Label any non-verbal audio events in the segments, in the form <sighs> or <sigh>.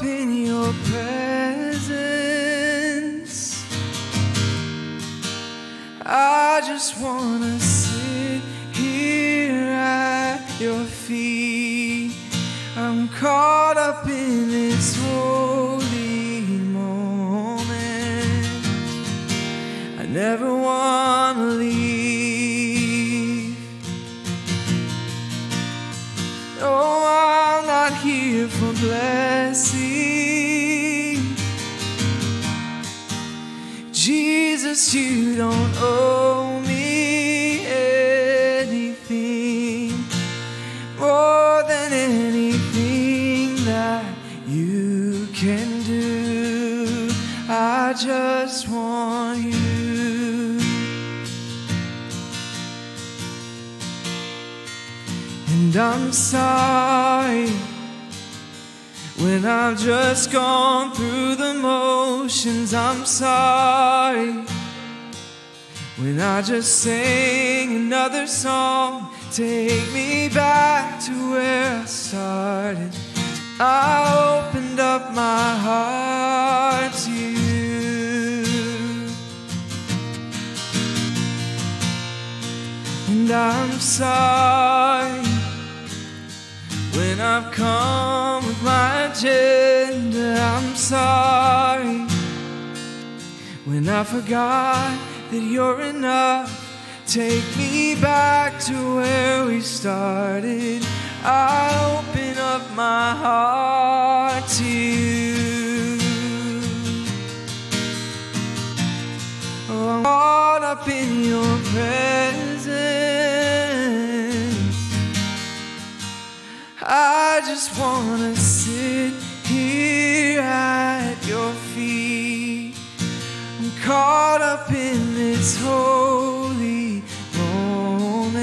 In your presence. I just wanna sorry when I've just gone through the motions. I'm sorry when I just sang another song. Take me back to where I started. I opened up my heart to you. And I'm sorry I've come with my agenda. I'm sorry when I forgot that you're enough. Take me back to where we started. I open up my heart to you. Oh, I'm caught up in your presence. I just wanna sit here at your feet. I'm caught up in this holy moment.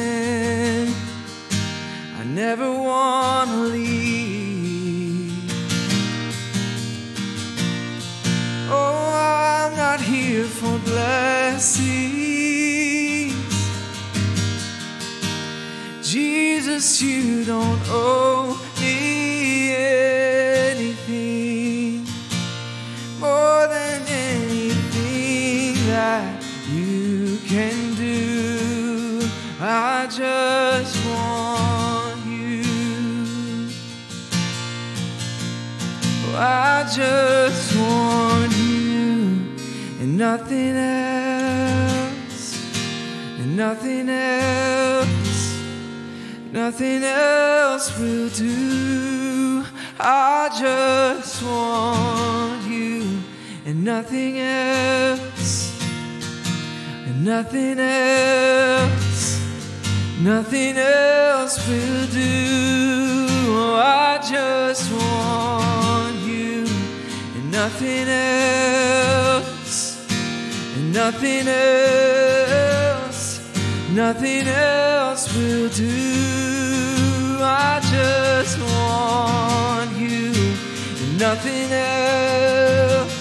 I never wanna leave. Oh, I'm not here for blessings. Jesus, you don't owe me anything more than anything that you can do. I just want you. I just want you and nothing else, and nothing else. Nothing else will do. I just want you and nothing else. And nothing else. Nothing else will do. Oh, I just want you and nothing else. And nothing else. Nothing else will do. I just want you nothing else.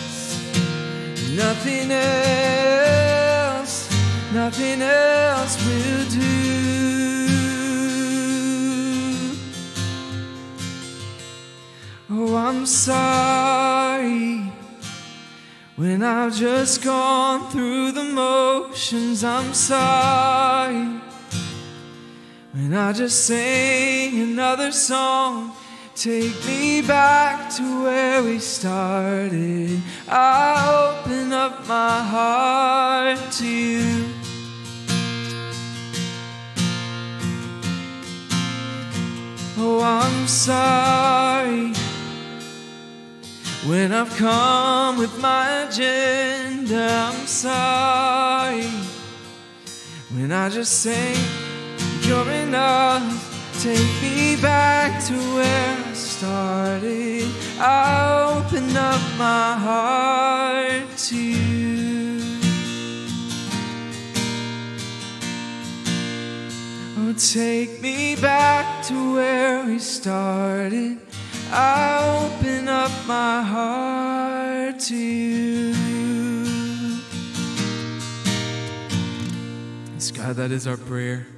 Nothing else. Nothing else will do. Oh, I'm sorry when I've just gone through the motions. I'm sorry when I just sing another song. Take me back to where we started. I open up my heart to you. Oh, I'm sorry when I've come with my agenda. I'm sorry when I just say you're enough. Take me back to where I started. I open up my heart to you. Oh, take me back to where we started. I open up my heart to you. Yes, God, that is our prayer.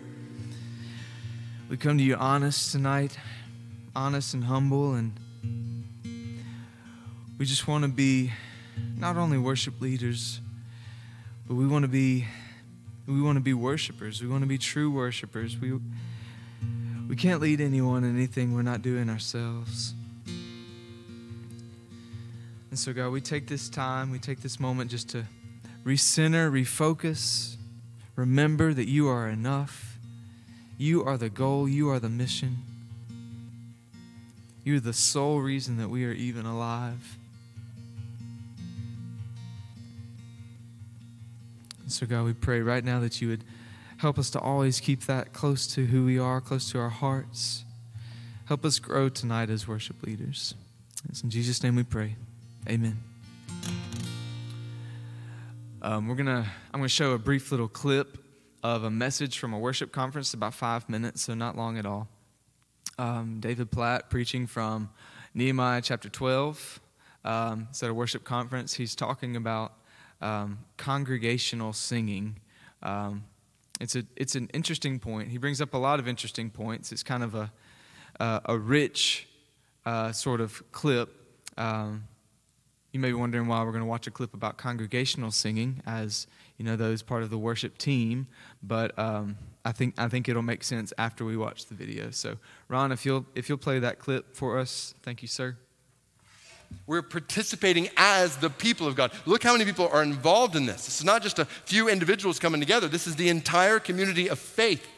We come to you honest tonight, honest and humble, and we just want to be not only worship leaders, but we want to be we want to be worshipers. We want to be true worshipers. We we can't lead anyone in anything we're not doing ourselves. And so God, we take this time, we take this moment just to recenter, refocus, remember that you are enough. You are the goal, you are the mission. You're the sole reason that we are even alive. And so, God, we pray right now that you would help us to always keep that close to who we are, close to our hearts. Help us grow tonight as worship leaders. It's in Jesus' name we pray. Amen. Um, we're gonna. I'm gonna show a brief little clip of a message from a worship conference, about five minutes, so not long at all. Um, David Platt preaching from Nehemiah chapter 12. Um, it's at a worship conference. He's talking about um, congregational singing. Um, it's, a, it's an interesting point. He brings up a lot of interesting points. It's kind of a, uh, a rich uh, sort of clip. You may be wondering why we're going to watch a clip about congregational singing, as you know, those part of the worship team. But um, I think I think it'll make sense after we watch the video. So, Ron, if you'll if you'll play that clip for us, thank you, sir. We're participating as the people of God. Look how many people are involved in this. This is not just a few individuals coming together, this is the entire community of faith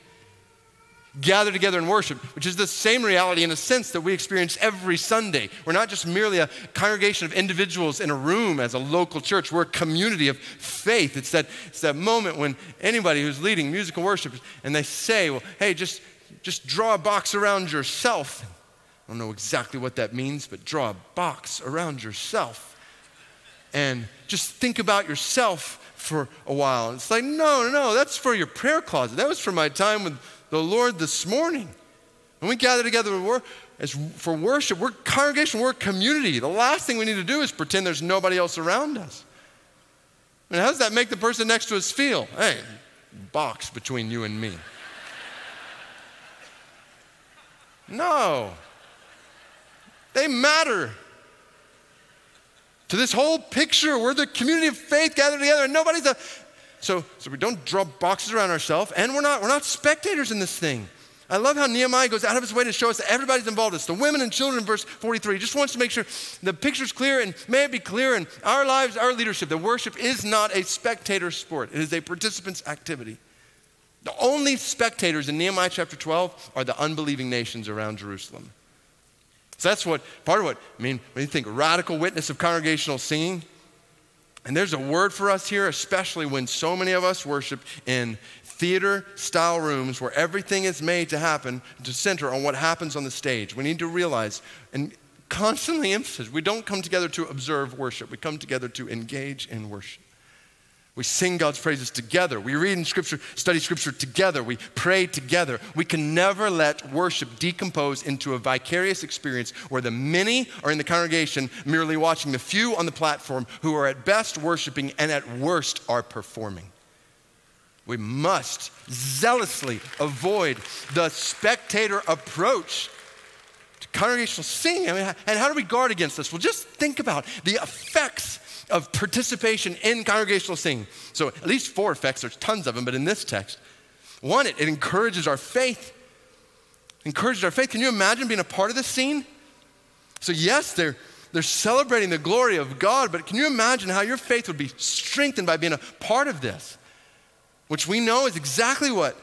gathered together and worship, which is the same reality in a sense that we experience every Sunday. We're not just merely a congregation of individuals in a room as a local church, we're a community of faith. It's that, it's that moment when anybody who's leading musical worship and they say, well, hey, just, just draw a box around yourself I don't know exactly what that means, but draw a box around yourself and just think about yourself for a while. It's like, no, no, no, that's for your prayer closet. That was for my time with the Lord this morning. When we gather together for worship, we're congregation, we're community. The last thing we need to do is pretend there's nobody else around us. I mean, how does that make the person next to us feel? Hey, box between you and me. No. They matter. To this whole picture, we're the community of faith gathered together, and nobody's a. So, so we don't draw boxes around ourselves, and we're not, we're not spectators in this thing. I love how Nehemiah goes out of his way to show us that everybody's involved. It's the women and children verse 43. He just wants to make sure the picture's clear and may it be clear in our lives, our leadership, that worship is not a spectator sport. It is a participant's activity. The only spectators in Nehemiah chapter 12 are the unbelieving nations around Jerusalem. So that's what part of what I mean when you think radical witness of congregational singing. And there's a word for us here, especially when so many of us worship in theater style rooms where everything is made to happen, to center on what happens on the stage. We need to realize and constantly emphasize we don't come together to observe worship, we come together to engage in worship. We sing God's praises together. We read in Scripture, study Scripture together. We pray together. We can never let worship decompose into a vicarious experience where the many are in the congregation merely watching the few on the platform who are at best worshiping and at worst are performing. We must zealously avoid the spectator approach to congregational singing. I mean, and how do we guard against this? Well, just think about the effects of participation in congregational singing. So, at least four effects, there's tons of them, but in this text, one, it, it encourages our faith. Encourages our faith. Can you imagine being a part of this scene? So, yes, they're, they're celebrating the glory of God, but can you imagine how your faith would be strengthened by being a part of this? Which we know is exactly what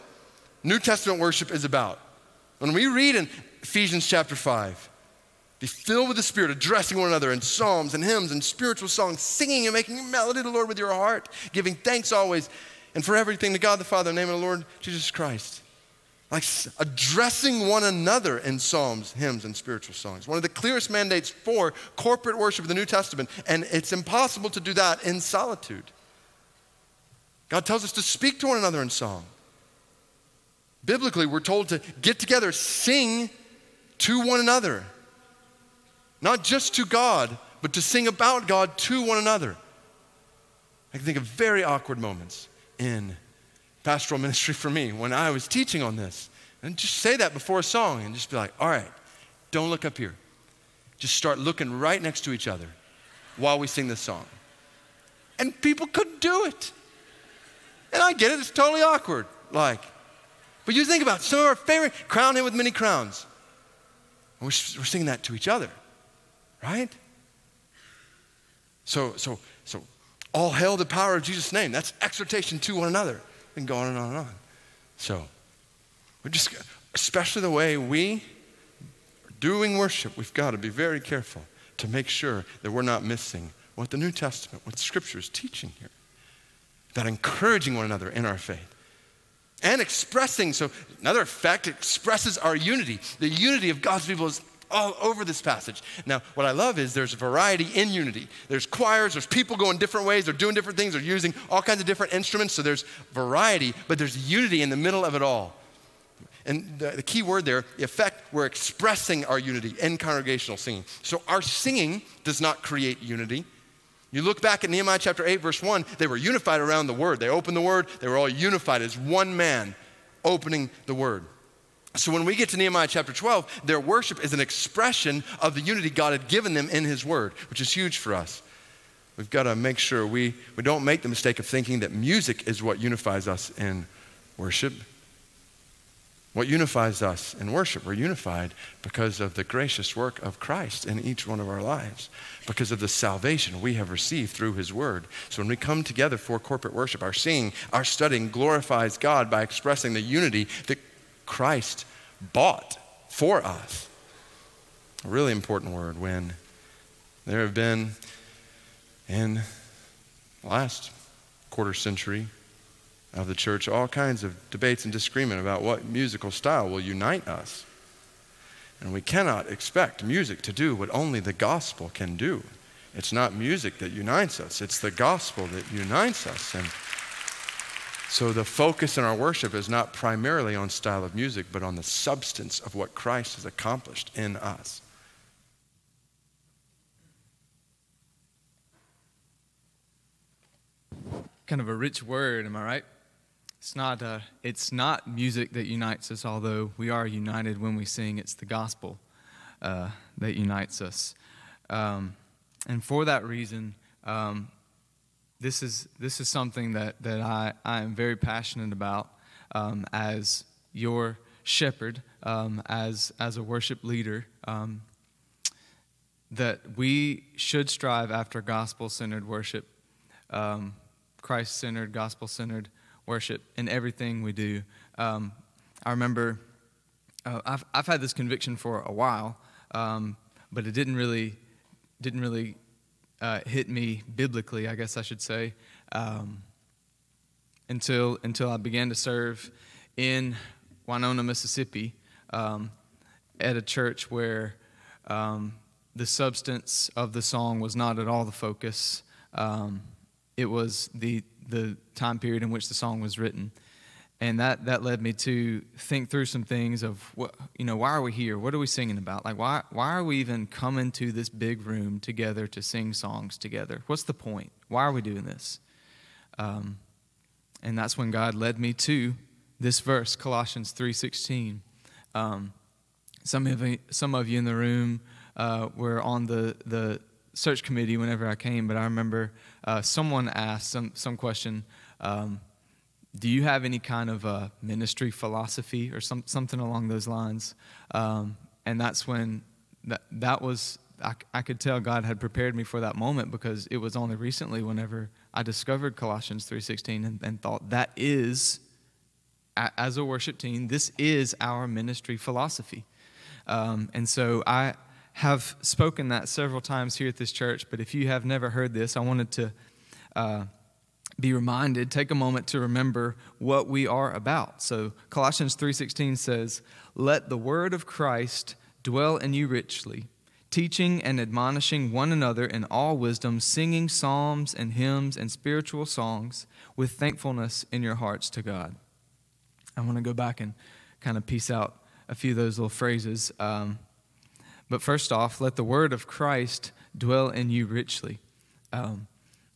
New Testament worship is about. When we read in Ephesians chapter 5, be filled with the Spirit, addressing one another in psalms and hymns and spiritual songs, singing and making melody to the Lord with your heart, giving thanks always and for everything to God the Father in the name of the Lord Jesus Christ. Like addressing one another in psalms, hymns, and spiritual songs. One of the clearest mandates for corporate worship of the New Testament, and it's impossible to do that in solitude. God tells us to speak to one another in song. Biblically, we're told to get together, sing to one another. Not just to God, but to sing about God to one another. I can think of very awkward moments in pastoral ministry for me when I was teaching on this. And just say that before a song and just be like, all right, don't look up here. Just start looking right next to each other while we sing this song. And people couldn't do it. And I get it, it's totally awkward. Like, but you think about some of our favorite, crown him with many crowns. We're, we're singing that to each other, right? So, so, so, all hail the power of Jesus' name. That's exhortation to one another. And go on and on and on. So, we just, especially the way we doing worship, we've got to be very careful to make sure that we're not missing what the New Testament, what Scripture is teaching here. That encouraging one another in our faith and expressing. So, another effect expresses our unity. The unity of God's people is all over this passage. Now, what I love is there's variety in unity. There's choirs, there's people going different ways, they're doing different things, they're using all kinds of different instruments. So there's variety, but there's unity in the middle of it all. And the, the key word there, the effect, we're expressing our unity in congregational singing. So our singing does not create unity. You look back at Nehemiah chapter 8, verse 1, they were unified around the word. They opened the word, they were all unified as one man opening the word. So when we get to Nehemiah chapter 12, their worship is an expression of the unity God had given them in his word, which is huge for us. We've got to make sure we, we don't make the mistake of thinking that music is what unifies us in worship. What unifies us in worship? We're unified because of the gracious work of Christ in each one of our lives, because of the salvation we have received through His Word. So when we come together for corporate worship, our singing, our studying glorifies God by expressing the unity that Christ bought for us. A really important word when there have been in the last quarter century of the church all kinds of debates and disagreement about what musical style will unite us. And we cannot expect music to do what only the gospel can do. It's not music that unites us, it's the gospel that unites us. And so the focus in our worship is not primarily on style of music, but on the substance of what Christ has accomplished in us. Kind of a rich word, am I right? It's not, uh, it's not music that unites us, although we are united when we sing. It's the gospel uh, that unites us. Um, and for that reason, um, this, is, this is something that, that I, I am very passionate about um, as your shepherd, um, as, as a worship leader. Um, that we should strive after gospel centered worship, um, Christ centered, gospel centered worship in everything we do. Um, I remember uh, I've, I've had this conviction for a while, um, but it didn't really didn't really uh, hit me biblically, I guess I should say, um, until until I began to serve in Winona, Mississippi, um, at a church where um, the substance of the song was not at all the focus. Um, it was the the time period in which the song was written. And that, that led me to think through some things of what, you know, why are we here? What are we singing about? Like, why, why are we even coming to this big room together to sing songs together? What's the point? Why are we doing this? Um, and that's when God led me to this verse, Colossians 3.16. Um, some, of you, some of you in the room uh, were on the, the search committee whenever I came, but I remember uh, someone asked some, some question um, Do you have any kind of a ministry philosophy or some, something along those lines? Um, and that's when that, that was, I, I could tell God had prepared me for that moment because it was only recently whenever I discovered Colossians 3.16 and, and thought that is, as a worship team, this is our ministry philosophy. Um, and so I, have spoken that several times here at this church, but if you have never heard this, I wanted to uh, be reminded, take a moment to remember what we are about. So Colossians 3:16 says, "Let the word of Christ dwell in you richly, teaching and admonishing one another in all wisdom, singing psalms and hymns and spiritual songs with thankfulness in your hearts to God." I want to go back and kind of piece out a few of those little phrases. Um, but first off, let the word of Christ dwell in you richly. Um,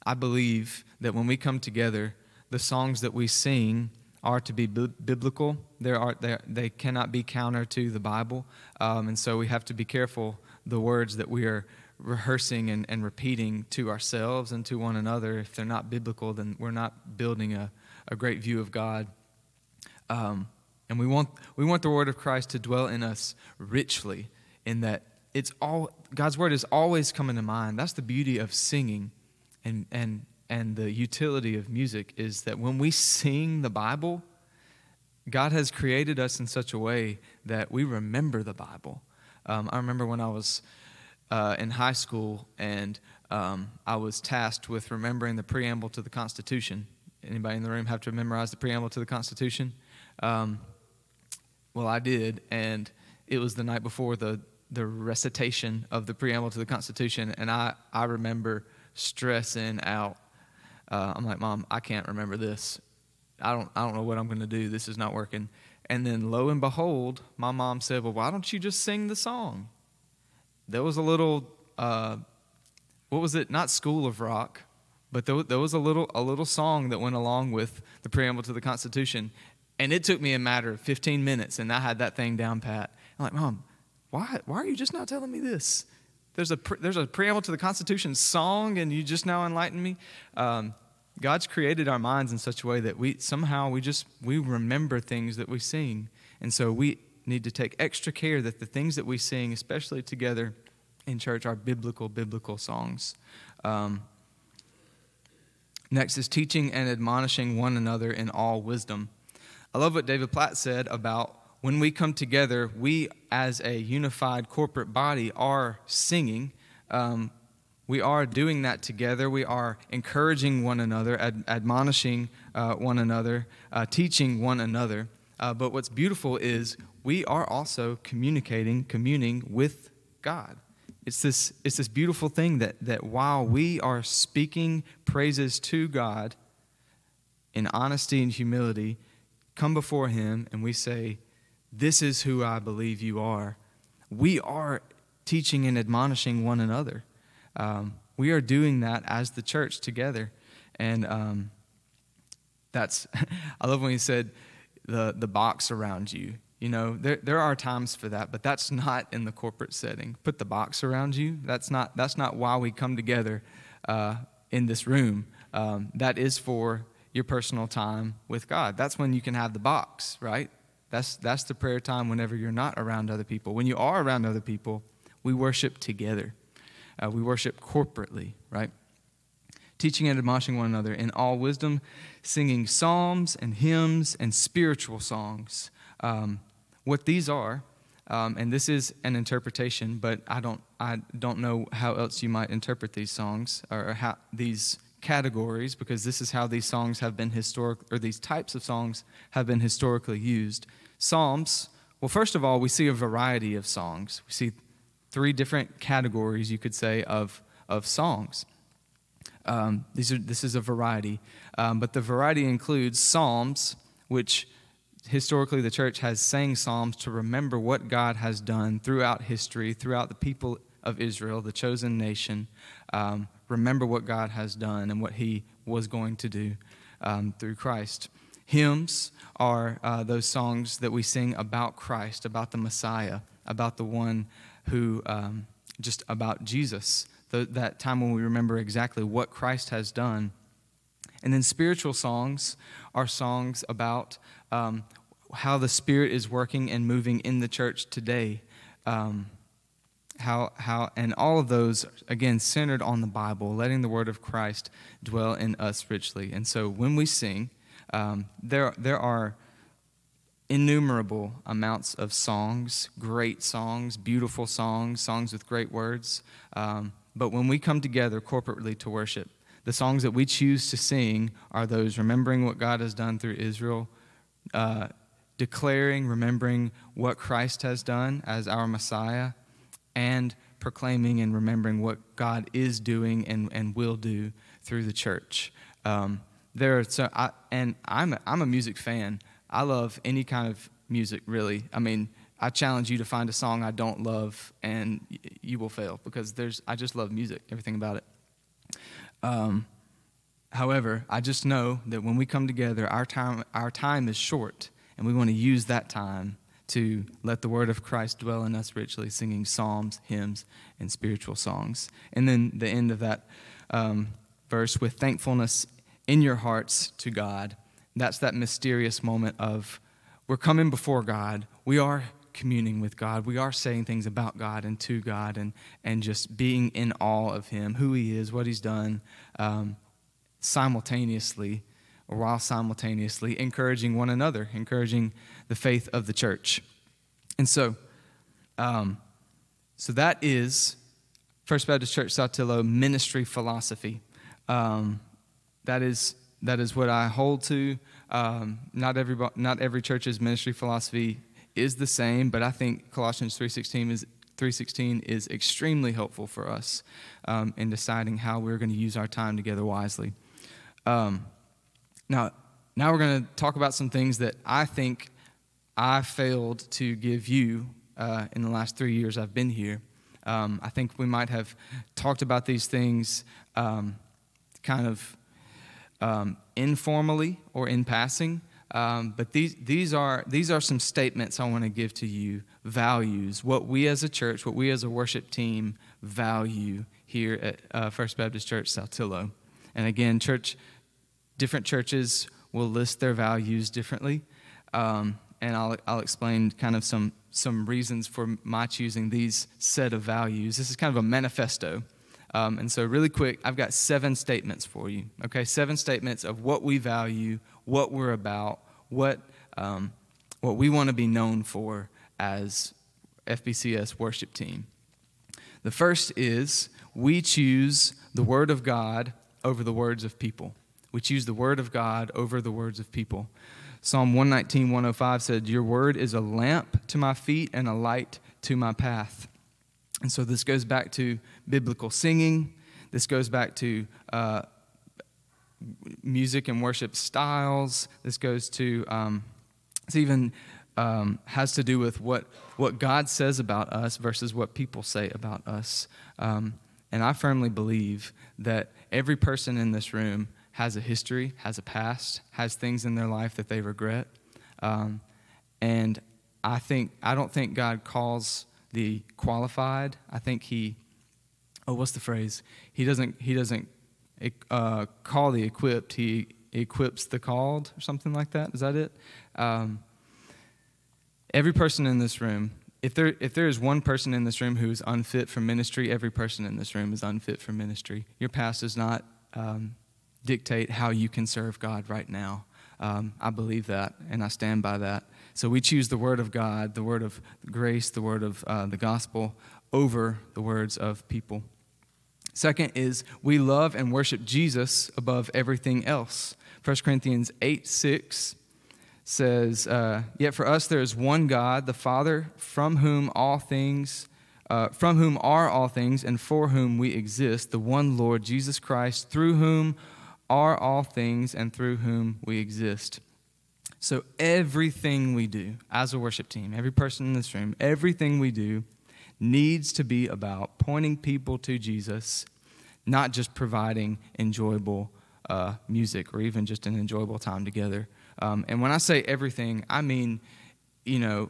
I believe that when we come together, the songs that we sing are to be biblical. There are, they cannot be counter to the Bible. Um, and so we have to be careful the words that we are rehearsing and, and repeating to ourselves and to one another, if they're not biblical, then we're not building a, a great view of God. Um, and we want, we want the word of Christ to dwell in us richly, in that it's all God's word is always coming to mind. That's the beauty of singing and, and, and the utility of music is that when we sing the Bible, God has created us in such a way that we remember the Bible. Um, I remember when I was uh, in high school and um, I was tasked with remembering the preamble to the Constitution. Anybody in the room have to memorize the preamble to the Constitution? Um, well, I did, and it was the night before the the recitation of the preamble to the Constitution, and I I remember stressing out. Uh, I'm like, Mom, I can't remember this. I don't I don't know what I'm going to do. This is not working. And then lo and behold, my mom said, Well, why don't you just sing the song? There was a little, uh, what was it? Not School of Rock, but there, there was a little, a little song that went along with the preamble to the Constitution. And it took me a matter of 15 minutes, and I had that thing down pat. I'm like, Mom, why, why are you just not telling me this? There's a, there's a preamble to the Constitution song, and you just now enlighten me. Um, God's created our minds in such a way that we somehow we just we remember things that we sing. And so we need to take extra care that the things that we sing, especially together in church, are biblical, biblical songs. Um, next is teaching and admonishing one another in all wisdom. I love what David Platt said about when we come together, we as a unified corporate body are singing. Um, we are doing that together. We are encouraging one another, ad- admonishing uh, one another, uh, teaching one another. Uh, but what's beautiful is we are also communicating, communing with God. It's this, it's this beautiful thing that, that while we are speaking praises to God in honesty and humility, come before Him and we say, This is who I believe you are. We are teaching and admonishing one another. Um, we are doing that as the church together. And um, that's, <laughs> I love when he said, the, the box around you. You know, there, there are times for that, but that's not in the corporate setting. Put the box around you. That's not, that's not why we come together uh, in this room. Um, that is for your personal time with God. That's when you can have the box, right? That's, that's the prayer time whenever you're not around other people. When you are around other people, we worship together. Uh, we worship corporately, right? Teaching and admonishing one another in all wisdom, singing psalms and hymns and spiritual songs. Um, what these are, um, and this is an interpretation, but I don't, I don't know how else you might interpret these songs or how these categories because this is how these songs have been historic or these types of songs have been historically used. Psalms, well, first of all, we see a variety of songs. We see three different categories, you could say, of, of songs. Um, these are, this is a variety, um, but the variety includes psalms, which historically the church has sang psalms to remember what God has done throughout history, throughout the people of Israel, the chosen nation. Um, remember what God has done and what He was going to do um, through Christ. Hymns are uh, those songs that we sing about Christ, about the Messiah, about the one who um, just about Jesus, the, that time when we remember exactly what Christ has done. And then spiritual songs are songs about um, how the Spirit is working and moving in the church today. Um, how, how, and all of those, again, centered on the Bible, letting the word of Christ dwell in us richly. And so when we sing, um, there, there are innumerable amounts of songs, great songs, beautiful songs, songs with great words. Um, but when we come together corporately to worship, the songs that we choose to sing are those remembering what God has done through Israel, uh, declaring, remembering what Christ has done as our Messiah, and proclaiming and remembering what God is doing and, and will do through the church. Um, there are so I, and I'm a, I'm a music fan. I love any kind of music, really. I mean, I challenge you to find a song I don't love, and you will fail because there's. I just love music, everything about it. Um, however, I just know that when we come together, our time our time is short, and we want to use that time to let the word of Christ dwell in us richly, singing psalms, hymns, and spiritual songs. And then the end of that um, verse with thankfulness in your hearts to God. That's that mysterious moment of we're coming before God. We are communing with God. We are saying things about God and to God and, and just being in awe of Him, who He is, what He's done, um, simultaneously, or while simultaneously encouraging one another, encouraging the faith of the church. And so, um, so that is First Baptist Church Saltillo ministry philosophy. Um, that is that is what I hold to. Um, not every not every church's ministry philosophy is the same, but I think Colossians three sixteen is 316 is extremely helpful for us um, in deciding how we're going to use our time together wisely. Um, now, now we're going to talk about some things that I think I failed to give you uh, in the last three years I've been here. Um, I think we might have talked about these things um, kind of um, informally or in passing. Um, but these, these, are, these are some statements I want to give to you values, what we as a church, what we as a worship team value here at uh, First Baptist Church Saltillo. And again, church, different churches will list their values differently. Um, and I'll, I'll explain kind of some, some reasons for my choosing these set of values. This is kind of a manifesto. Um, and so, really quick, I've got seven statements for you. Okay, seven statements of what we value, what we're about, what, um, what we want to be known for as FBCS worship team. The first is we choose the Word of God over the words of people. We choose the Word of God over the words of people. Psalm 119, 105 said, Your word is a lamp to my feet and a light to my path. And so this goes back to biblical singing. This goes back to uh, music and worship styles. This goes to, um, it's even um, has to do with what, what God says about us versus what people say about us. Um, and I firmly believe that every person in this room has a history, has a past, has things in their life that they regret. Um, and I think I don't think God calls the qualified. I think he oh what's the phrase? He doesn't he doesn't uh, call the equipped. He equips the called or something like that. Is that it? Um, every person in this room if there, if there is one person in this room who is unfit for ministry, every person in this room is unfit for ministry. Your past does not um, dictate how you can serve God right now. Um, I believe that, and I stand by that. So we choose the Word of God, the Word of grace, the Word of uh, the gospel over the words of people. Second is we love and worship Jesus above everything else. 1 Corinthians 8 6 says, uh, Yet for us there is one God, the Father, from whom all things. Uh, from whom are all things and for whom we exist, the one Lord Jesus Christ, through whom are all things and through whom we exist. So, everything we do as a worship team, every person in this room, everything we do needs to be about pointing people to Jesus, not just providing enjoyable uh, music or even just an enjoyable time together. Um, and when I say everything, I mean, you know,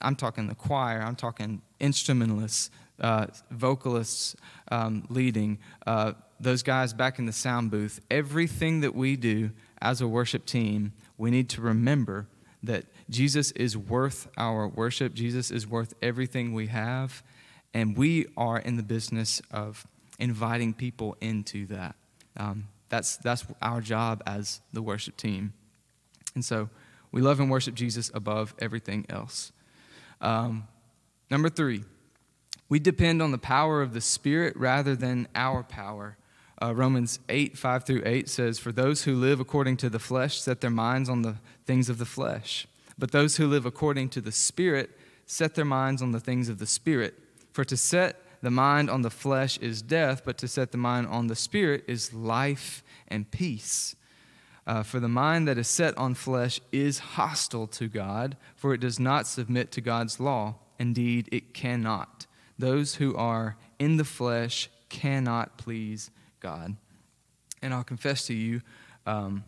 I'm talking the choir, I'm talking instrumentalists, uh, vocalists um, leading, uh, those guys back in the sound booth, everything that we do as a worship team, we need to remember that Jesus is worth our worship. Jesus is worth everything we have. And we are in the business of inviting people into that. Um, that's, that's our job as the worship team. And so we love and worship Jesus above everything else. Um, number three, we depend on the power of the Spirit rather than our power uh, Romans 8, 5 through 8 says, For those who live according to the flesh set their minds on the things of the flesh. But those who live according to the Spirit set their minds on the things of the Spirit. For to set the mind on the flesh is death, but to set the mind on the Spirit is life and peace. Uh, for the mind that is set on flesh is hostile to God, for it does not submit to God's law. Indeed, it cannot. Those who are in the flesh cannot please God. And I'll confess to you, um,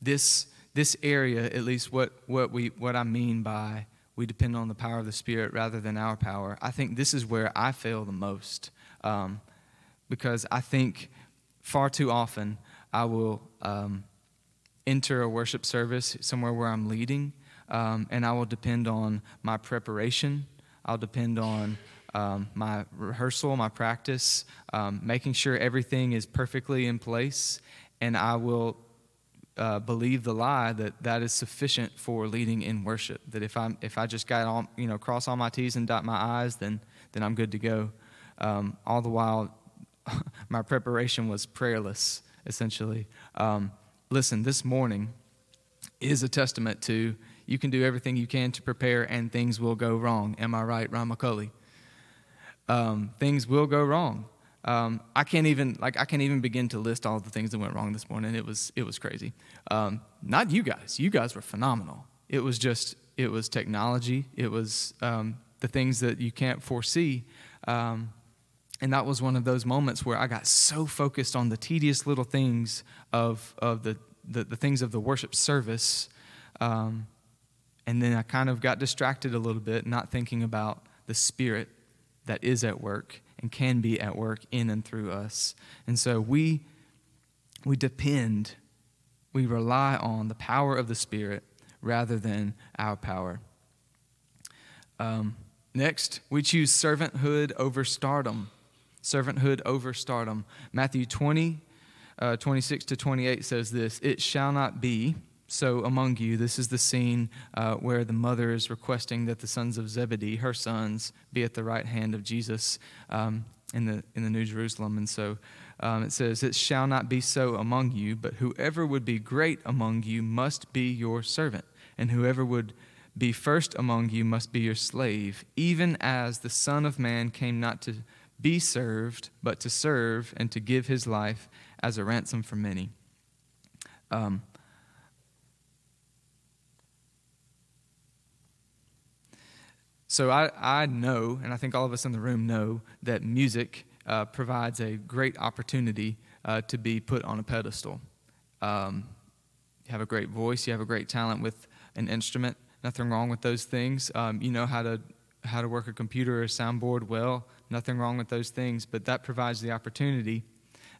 this, this area, at least what, what, we, what I mean by we depend on the power of the Spirit rather than our power. I think this is where I fail the most um, because I think far too often I will um, enter a worship service somewhere where I'm leading um, and I will depend on my preparation. I'll depend on um, my rehearsal, my practice, um, making sure everything is perfectly in place, and I will uh, believe the lie that that is sufficient for leading in worship. That if I if I just got all you know cross all my T's and dot my I's, then then I'm good to go. Um, all the while, <laughs> my preparation was prayerless, essentially. Um, listen, this morning is a testament to you can do everything you can to prepare, and things will go wrong. Am I right, McCulley? Um, things will go wrong. Um, I can't even like I can't even begin to list all the things that went wrong this morning. It was it was crazy. Um, not you guys. You guys were phenomenal. It was just it was technology. It was um, the things that you can't foresee. Um, and that was one of those moments where I got so focused on the tedious little things of of the the, the things of the worship service, um, and then I kind of got distracted a little bit, not thinking about the spirit that is at work and can be at work in and through us. And so we, we depend, we rely on the power of the Spirit rather than our power. Um, next, we choose servanthood over stardom. Servanthood over stardom. Matthew 20, uh, 26 to 28 says this It shall not be so among you, this is the scene uh, where the mother is requesting that the sons of Zebedee, her sons, be at the right hand of Jesus um, in, the, in the New Jerusalem. And so um, it says, It shall not be so among you, but whoever would be great among you must be your servant, and whoever would be first among you must be your slave, even as the Son of Man came not to be served, but to serve and to give his life as a ransom for many. Um, So I, I know, and I think all of us in the room know, that music uh, provides a great opportunity uh, to be put on a pedestal. Um, you have a great voice, you have a great talent with an instrument. Nothing wrong with those things. Um, you know how to how to work a computer or a soundboard well. Nothing wrong with those things, but that provides the opportunity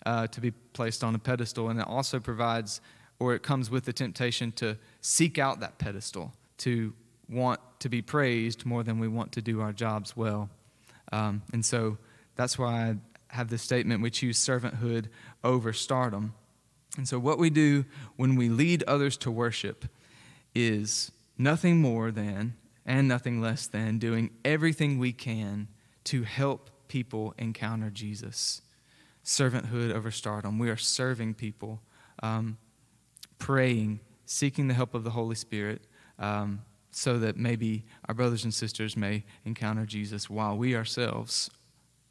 uh, to be placed on a pedestal, and it also provides, or it comes with the temptation to seek out that pedestal, to want to be praised more than we want to do our jobs well. Um, and so that's why I have this statement we choose servanthood over stardom. And so, what we do when we lead others to worship is nothing more than and nothing less than doing everything we can to help people encounter Jesus. Servanthood over stardom. We are serving people, um, praying, seeking the help of the Holy Spirit, um, so that maybe our brothers and sisters may encounter Jesus while we ourselves,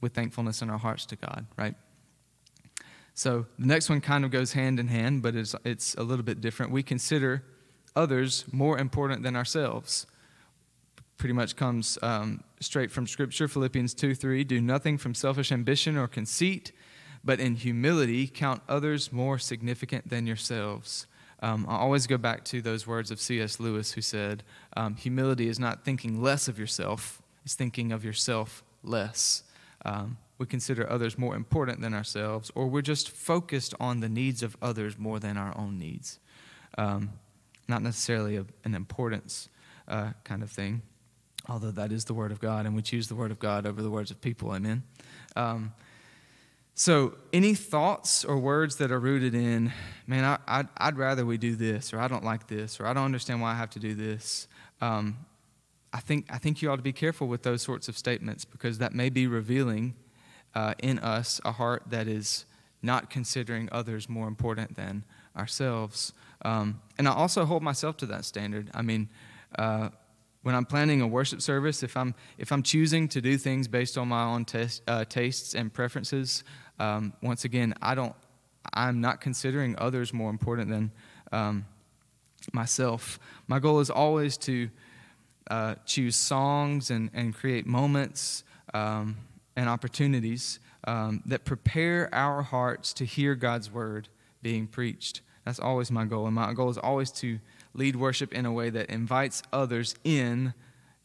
with thankfulness in our hearts to God, right? So the next one kind of goes hand in hand, but it's, it's a little bit different. We consider others more important than ourselves. Pretty much comes um, straight from Scripture, Philippians 2 3. Do nothing from selfish ambition or conceit, but in humility count others more significant than yourselves. Um, I always go back to those words of C.S. Lewis, who said, um, Humility is not thinking less of yourself, it's thinking of yourself less. Um, we consider others more important than ourselves, or we're just focused on the needs of others more than our own needs. Um, not necessarily a, an importance uh, kind of thing, although that is the Word of God, and we choose the Word of God over the words of people. Amen. So, any thoughts or words that are rooted in, man, I, I'd, I'd, rather we do this, or I don't like this, or I don't understand why I have to do this. Um, I think I think you ought to be careful with those sorts of statements because that may be revealing uh, in us a heart that is not considering others more important than ourselves. Um, and I also hold myself to that standard. I mean, uh, when I'm planning a worship service, if I'm if I'm choosing to do things based on my own uh, tastes and preferences, um, once again, I don't. I'm not considering others more important than um, myself. My goal is always to uh, choose songs and, and create moments um, and opportunities um, that prepare our hearts to hear God's word being preached. That's always my goal. And my goal is always to lead worship in a way that invites others in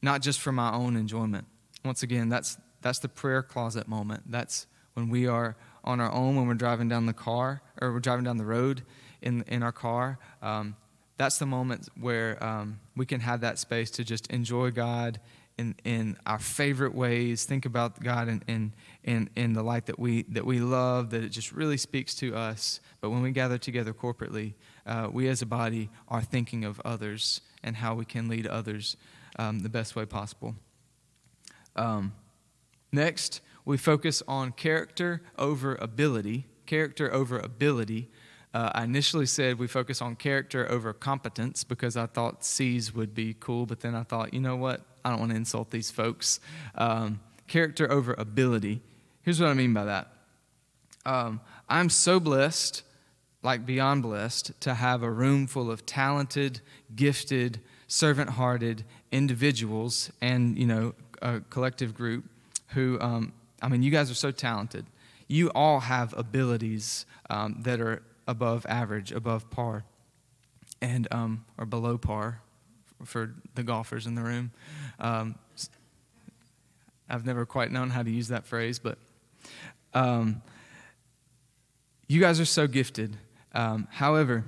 not just for my own enjoyment. Once again, that's, that's the prayer closet moment. That's when we are on our own, when we're driving down the car or we're driving down the road in, in our car. Um, that's the moment where um, we can have that space to just enjoy God in, in our favorite ways, think about God in, in, in, in the light that we, that we love, that it just really speaks to us. But when we gather together corporately, uh, we as a body are thinking of others and how we can lead others um, the best way possible. Um, next, we focus on character over ability. Character over ability. Uh, I initially said we focus on character over competence because I thought C's would be cool, but then I thought, you know what? I don't want to insult these folks. Um, character over ability. Here's what I mean by that. Um, I'm so blessed, like beyond blessed, to have a room full of talented, gifted, servant-hearted individuals, and you know, a collective group who, um, I mean, you guys are so talented. You all have abilities um, that are above average, above par, and um, or below par for the golfers in the room. Um, I've never quite known how to use that phrase, but um, you guys are so gifted. Um, however,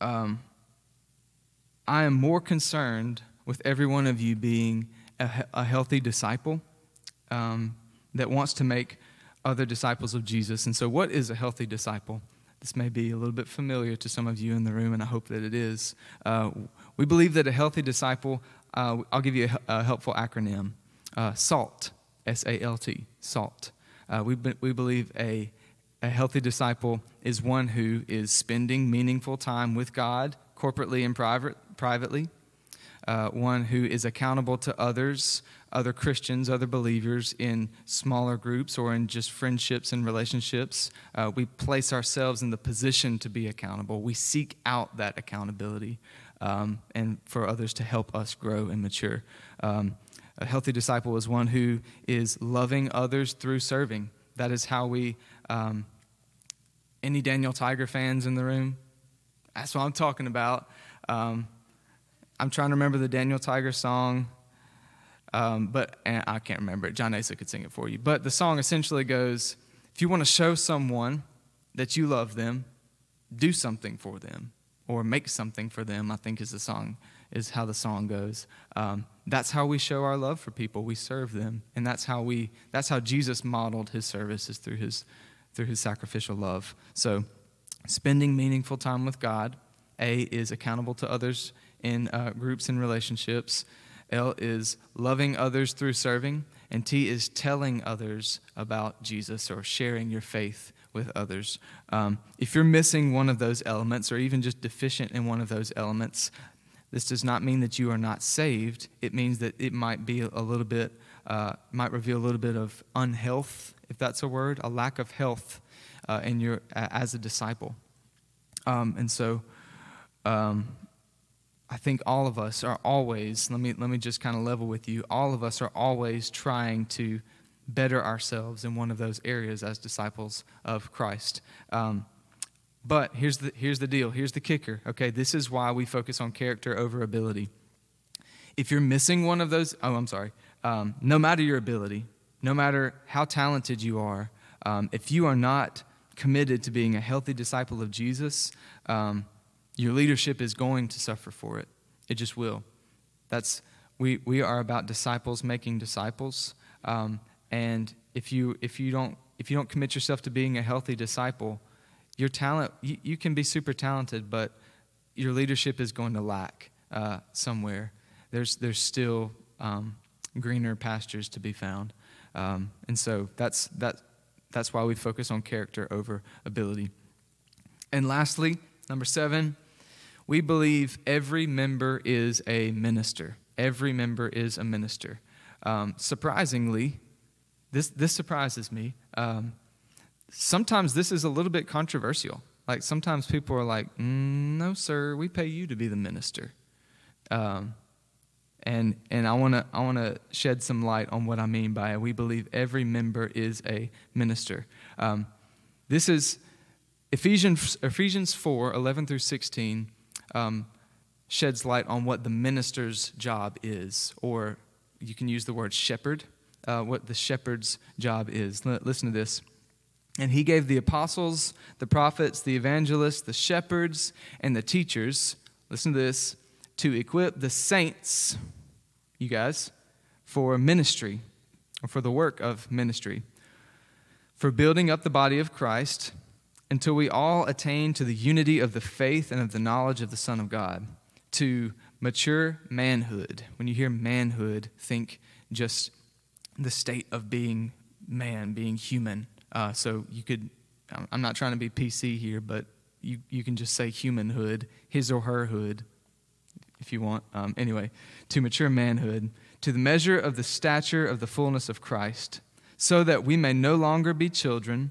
um, I am more concerned with every one of you being a, a healthy disciple um, that wants to make other disciples of Jesus. And so, what is a healthy disciple? This may be a little bit familiar to some of you in the room, and I hope that it is. Uh, we believe that a healthy disciple, uh, I'll give you a, a helpful acronym uh, SALT, S A L T, SALT. Uh, we, be, we believe a, a healthy disciple is one who is spending meaningful time with God, corporately and private, privately, uh, one who is accountable to others, other Christians, other believers in smaller groups or in just friendships and relationships. Uh, we place ourselves in the position to be accountable. We seek out that accountability um, and for others to help us grow and mature. Um, a healthy disciple is one who is loving others through serving. That is how we. Um, any Daniel Tiger fans in the room? That's what I'm talking about. Um, I'm trying to remember the Daniel Tiger song, um, but I can't remember it. John Asa could sing it for you. But the song essentially goes if you want to show someone that you love them, do something for them or make something for them, I think is the song, is how the song goes. Um, that's how we show our love for people. We serve them. And that's how we that's how Jesus modeled his service is through his through his sacrificial love. So spending meaningful time with God, A is accountable to others in uh, groups and relationships. L is loving others through serving, and T is telling others about Jesus or sharing your faith with others. Um, if you're missing one of those elements or even just deficient in one of those elements, this does not mean that you are not saved. It means that it might be a little bit, uh, might reveal a little bit of unhealth, if that's a word, a lack of health uh, in your as a disciple. Um, and so, um, I think all of us are always, let me, let me just kind of level with you, all of us are always trying to better ourselves in one of those areas as disciples of Christ. Um, but here's the, here's the deal, here's the kicker. Okay, this is why we focus on character over ability. If you're missing one of those, oh, I'm sorry, um, no matter your ability, no matter how talented you are, um, if you are not committed to being a healthy disciple of Jesus, um, your leadership is going to suffer for it. It just will. That's we we are about disciples making disciples. Um, and if you if you don't if you don't commit yourself to being a healthy disciple, your talent you, you can be super talented, but your leadership is going to lack uh, somewhere. There's there's still um, greener pastures to be found, um, and so that's that that's why we focus on character over ability. And lastly, number seven, we believe every member is a minister. Every member is a minister. Um, surprisingly, this, this surprises me. Um, sometimes this is a little bit controversial. Like sometimes people are like, mm, "No, sir, we pay you to be the minister," um, and and I want to I want to shed some light on what I mean by it. We believe every member is a minister. Um, this is Ephesians Ephesians four eleven through sixteen um, sheds light on what the minister's job is, or you can use the word shepherd, uh, what the shepherd's job is. Listen to this. And he gave the apostles, the prophets, the evangelists, the shepherds, and the teachers, listen to this, to equip the saints, you guys, for ministry, or for the work of ministry, for building up the body of Christ until we all attain to the unity of the faith and of the knowledge of the Son of God, to mature manhood. When you hear manhood, think just the state of being man, being human. Uh, so you could, I'm not trying to be PC here, but you, you can just say humanhood, his or her hood, if you want. Um, anyway, to mature manhood, to the measure of the stature of the fullness of Christ, so that we may no longer be children,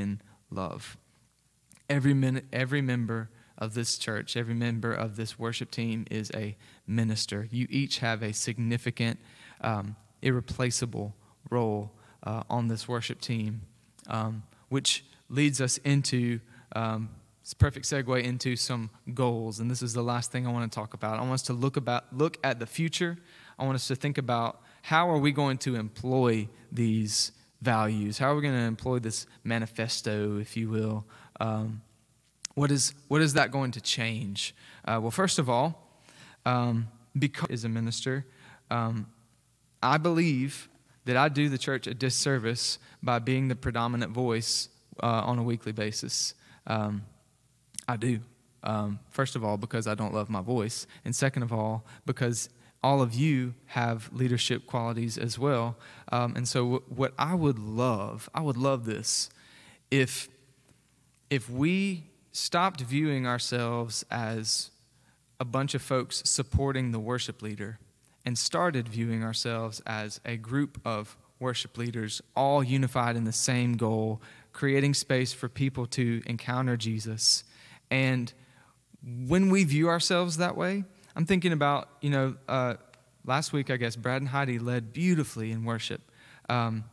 in love. Every, min- every member of this church, every member of this worship team is a minister. You each have a significant, um, irreplaceable role uh, on this worship team um, which leads us into um, it's perfect segue into some goals and this is the last thing i want to talk about i want us to look about look at the future i want us to think about how are we going to employ these values how are we going to employ this manifesto if you will um, what is what is that going to change uh, well first of all um, because as a minister um, i believe that I do the church a disservice by being the predominant voice uh, on a weekly basis. Um, I do. Um, first of all, because I don't love my voice. And second of all, because all of you have leadership qualities as well. Um, and so, w- what I would love, I would love this if, if we stopped viewing ourselves as a bunch of folks supporting the worship leader and started viewing ourselves as a group of worship leaders, all unified in the same goal, creating space for people to encounter Jesus. And when we view ourselves that way, I'm thinking about, you know, uh, last week, I guess, Brad and Heidi led beautifully in worship. Um,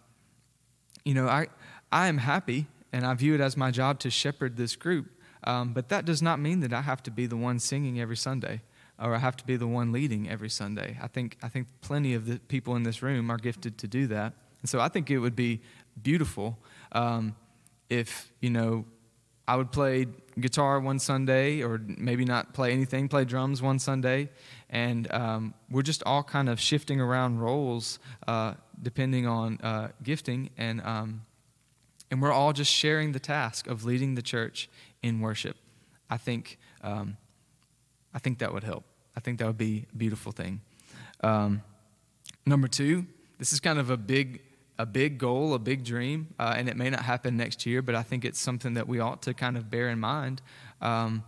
you know, I, I am happy and I view it as my job to shepherd this group, um, but that does not mean that I have to be the one singing every Sunday or I have to be the one leading every Sunday. I think, I think plenty of the people in this room are gifted to do that. And so I think it would be beautiful um, if, you know, I would play guitar one Sunday, or maybe not play anything, play drums one Sunday, and um, we're just all kind of shifting around roles uh, depending on uh, gifting, and um, and we're all just sharing the task of leading the church in worship. I think um, I think that would help. I think that would be a beautiful thing. Um, number two, this is kind of a big, a big goal, a big dream, uh, and it may not happen next year, but I think it's something that we ought to kind of bear in mind. Um,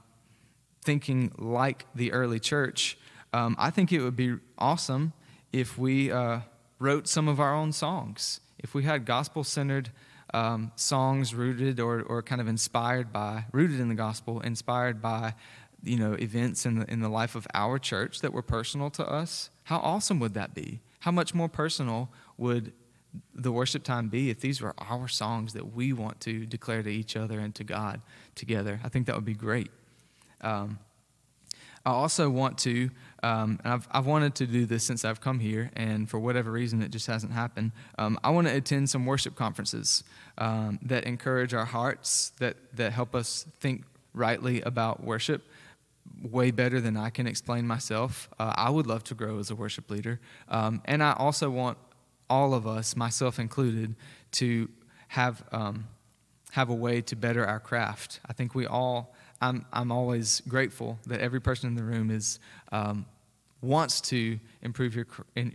thinking like the early church, um, I think it would be awesome if we uh, wrote some of our own songs. If we had gospel centered um, songs rooted or, or kind of inspired by, rooted in the gospel, inspired by you know, events in the, in the life of our church that were personal to us, how awesome would that be? How much more personal would the worship time be if these were our songs that we want to declare to each other and to God together? I think that would be great. Um, I also want to, um, and I've, I've wanted to do this since I've come here, and for whatever reason it just hasn't happened. Um, I want to attend some worship conferences um, that encourage our hearts, that, that help us think rightly about worship way better than I can explain myself. Uh, I would love to grow as a worship leader. Um, and I also want all of us, myself included, to have, um, have a way to better our craft. I think we all, I'm, I'm always grateful that every person in the room is, um, wants to improve your,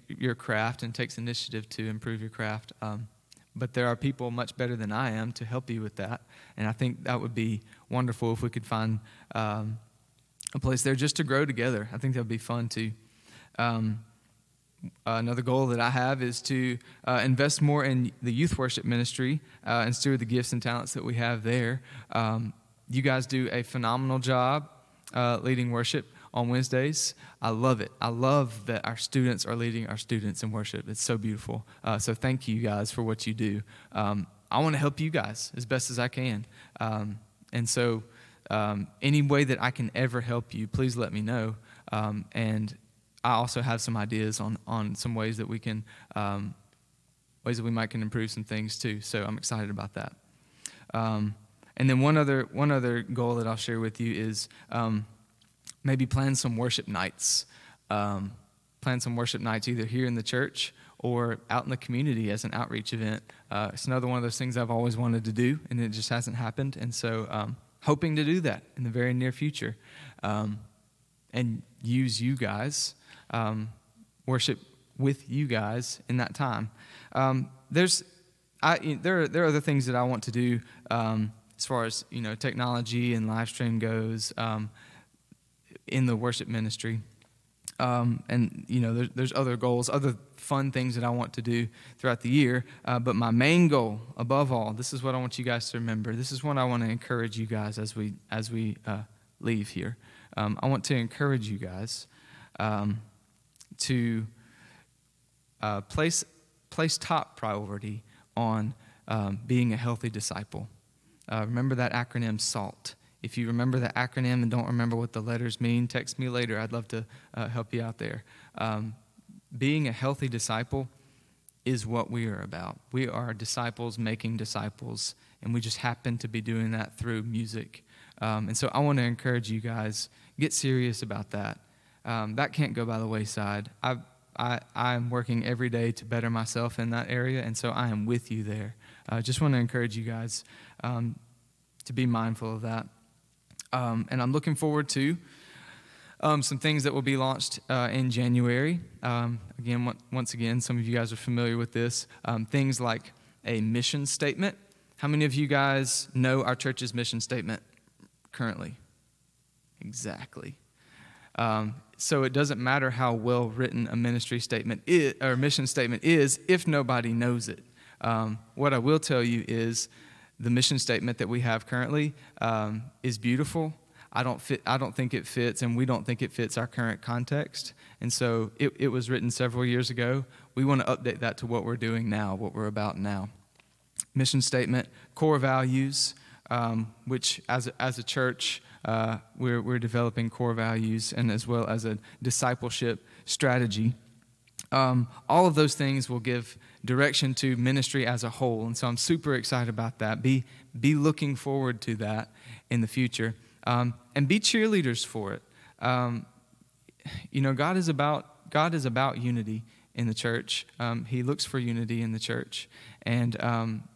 your craft and takes initiative to improve your craft. Um, but there are people much better than I am to help you with that. And I think that would be wonderful if we could find um, a place there just to grow together. I think that would be fun too. Um, another goal that I have is to uh, invest more in the youth worship ministry uh, and steward the gifts and talents that we have there. Um, you guys do a phenomenal job uh, leading worship on Wednesdays. I love it. I love that our students are leading our students in worship. It's so beautiful. Uh, so thank you guys for what you do. Um, I want to help you guys as best as I can. Um, and so, um, any way that I can ever help you, please let me know. Um, and I also have some ideas on, on some ways that we can, um, ways that we might can improve some things too. So I'm excited about that. Um, and then one other, one other goal that I'll share with you is um, maybe plan some worship nights. Um, plan some worship nights either here in the church or out in the community as an outreach event. Uh, it's another one of those things I've always wanted to do, and it just hasn't happened. And so, um, hoping to do that in the very near future um, and use you guys um, worship with you guys in that time. Um, there's, I, there, are, there are other things that I want to do um, as far as you know technology and live stream goes um, in the worship ministry. Um, and you know, there's, there's other goals, other fun things that I want to do throughout the year. Uh, but my main goal, above all, this is what I want you guys to remember. This is what I want to encourage you guys as we as we uh, leave here. Um, I want to encourage you guys um, to uh, place, place top priority on um, being a healthy disciple. Uh, remember that acronym SALT. If you remember the acronym and don't remember what the letters mean, text me later. I'd love to uh, help you out there. Um, being a healthy disciple is what we are about. We are disciples making disciples, and we just happen to be doing that through music. Um, and so I want to encourage you guys get serious about that. Um, that can't go by the wayside. I, I, I'm working every day to better myself in that area, and so I am with you there. I uh, just want to encourage you guys um, to be mindful of that. Um, and I'm looking forward to um, some things that will be launched uh, in January. Um, again, once again, some of you guys are familiar with this. Um, things like a mission statement. How many of you guys know our church's mission statement currently? Exactly. Um, so it doesn't matter how well written a ministry statement is, or mission statement is if nobody knows it. Um, what I will tell you is the mission statement that we have currently um, is beautiful. I don't, fit, I don't think it fits, and we don't think it fits our current context. And so it, it was written several years ago. We want to update that to what we're doing now, what we're about now. Mission statement, core values, um, which as as a church, uh, we're, we're developing core values and as well as a discipleship strategy. Um, all of those things will give direction to ministry as a whole. And so I'm super excited about that. Be, be looking forward to that in the future. Um, and be cheerleaders for it. Um, you know, God is about, God is about unity in the church. Um, he looks for unity in the church. And, um,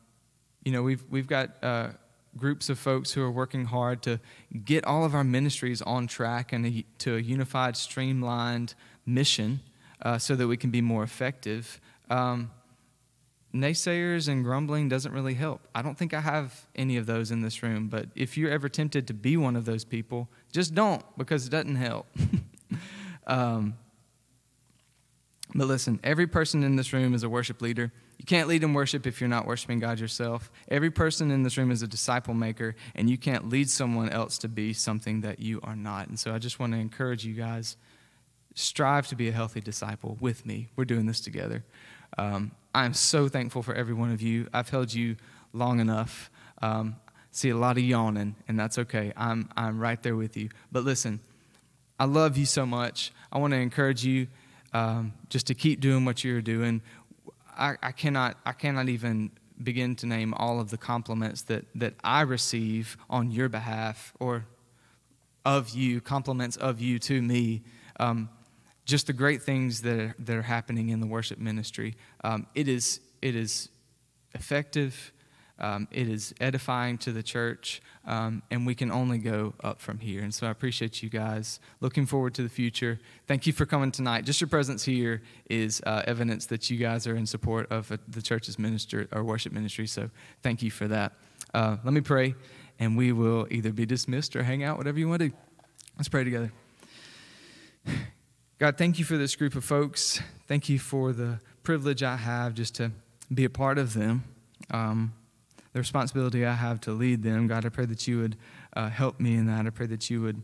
you know, we've, we've got uh, groups of folks who are working hard to get all of our ministries on track and to a unified, streamlined mission uh, so that we can be more effective. Um, naysayers and grumbling doesn't really help. I don't think I have any of those in this room, but if you're ever tempted to be one of those people, just don't because it doesn't help. <laughs> um, but listen, every person in this room is a worship leader. You can't lead in worship if you're not worshiping God yourself. Every person in this room is a disciple maker, and you can't lead someone else to be something that you are not. And so I just want to encourage you guys strive to be a healthy disciple with me. We're doing this together. Um, I'm so thankful for every one of you. I've held you long enough. Um, see a lot of yawning, and that's okay. I'm, I'm right there with you. But listen, I love you so much. I want to encourage you um, just to keep doing what you're doing. I, I, cannot, I cannot even begin to name all of the compliments that, that I receive on your behalf or of you, compliments of you to me. Um, just the great things that are, that are happening in the worship ministry. Um, it, is, it is effective, um, it is edifying to the church, um, and we can only go up from here. And so I appreciate you guys. Looking forward to the future. Thank you for coming tonight. Just your presence here is uh, evidence that you guys are in support of uh, the church's minister or worship ministry. So thank you for that. Uh, let me pray, and we will either be dismissed or hang out, whatever you want to. Let's pray together. <sighs> God, thank you for this group of folks. Thank you for the privilege I have just to be a part of them, um, the responsibility I have to lead them. God, I pray that you would uh, help me in that. I pray that you would,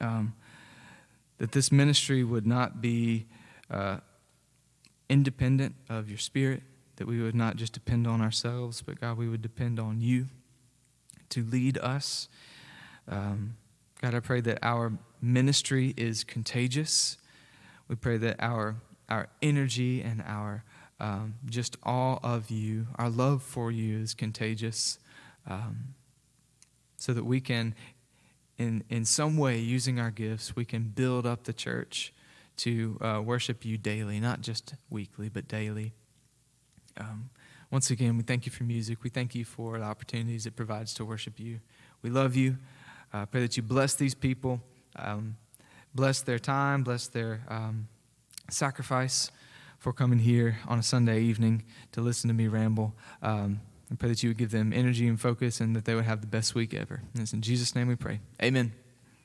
um, that this ministry would not be uh, independent of your spirit, that we would not just depend on ourselves, but God, we would depend on you to lead us. Um, God, I pray that our ministry is contagious. We pray that our, our energy and our um, just all of you, our love for you is contagious, um, so that we can, in, in some way, using our gifts, we can build up the church to uh, worship you daily, not just weekly, but daily. Um, once again, we thank you for music. We thank you for the opportunities it provides to worship you. We love you. I uh, pray that you bless these people. Um, bless their time, bless their um, sacrifice for coming here on a Sunday evening to listen to me ramble. Um, I pray that you would give them energy and focus and that they would have the best week ever. And it's in Jesus' name we pray. Amen.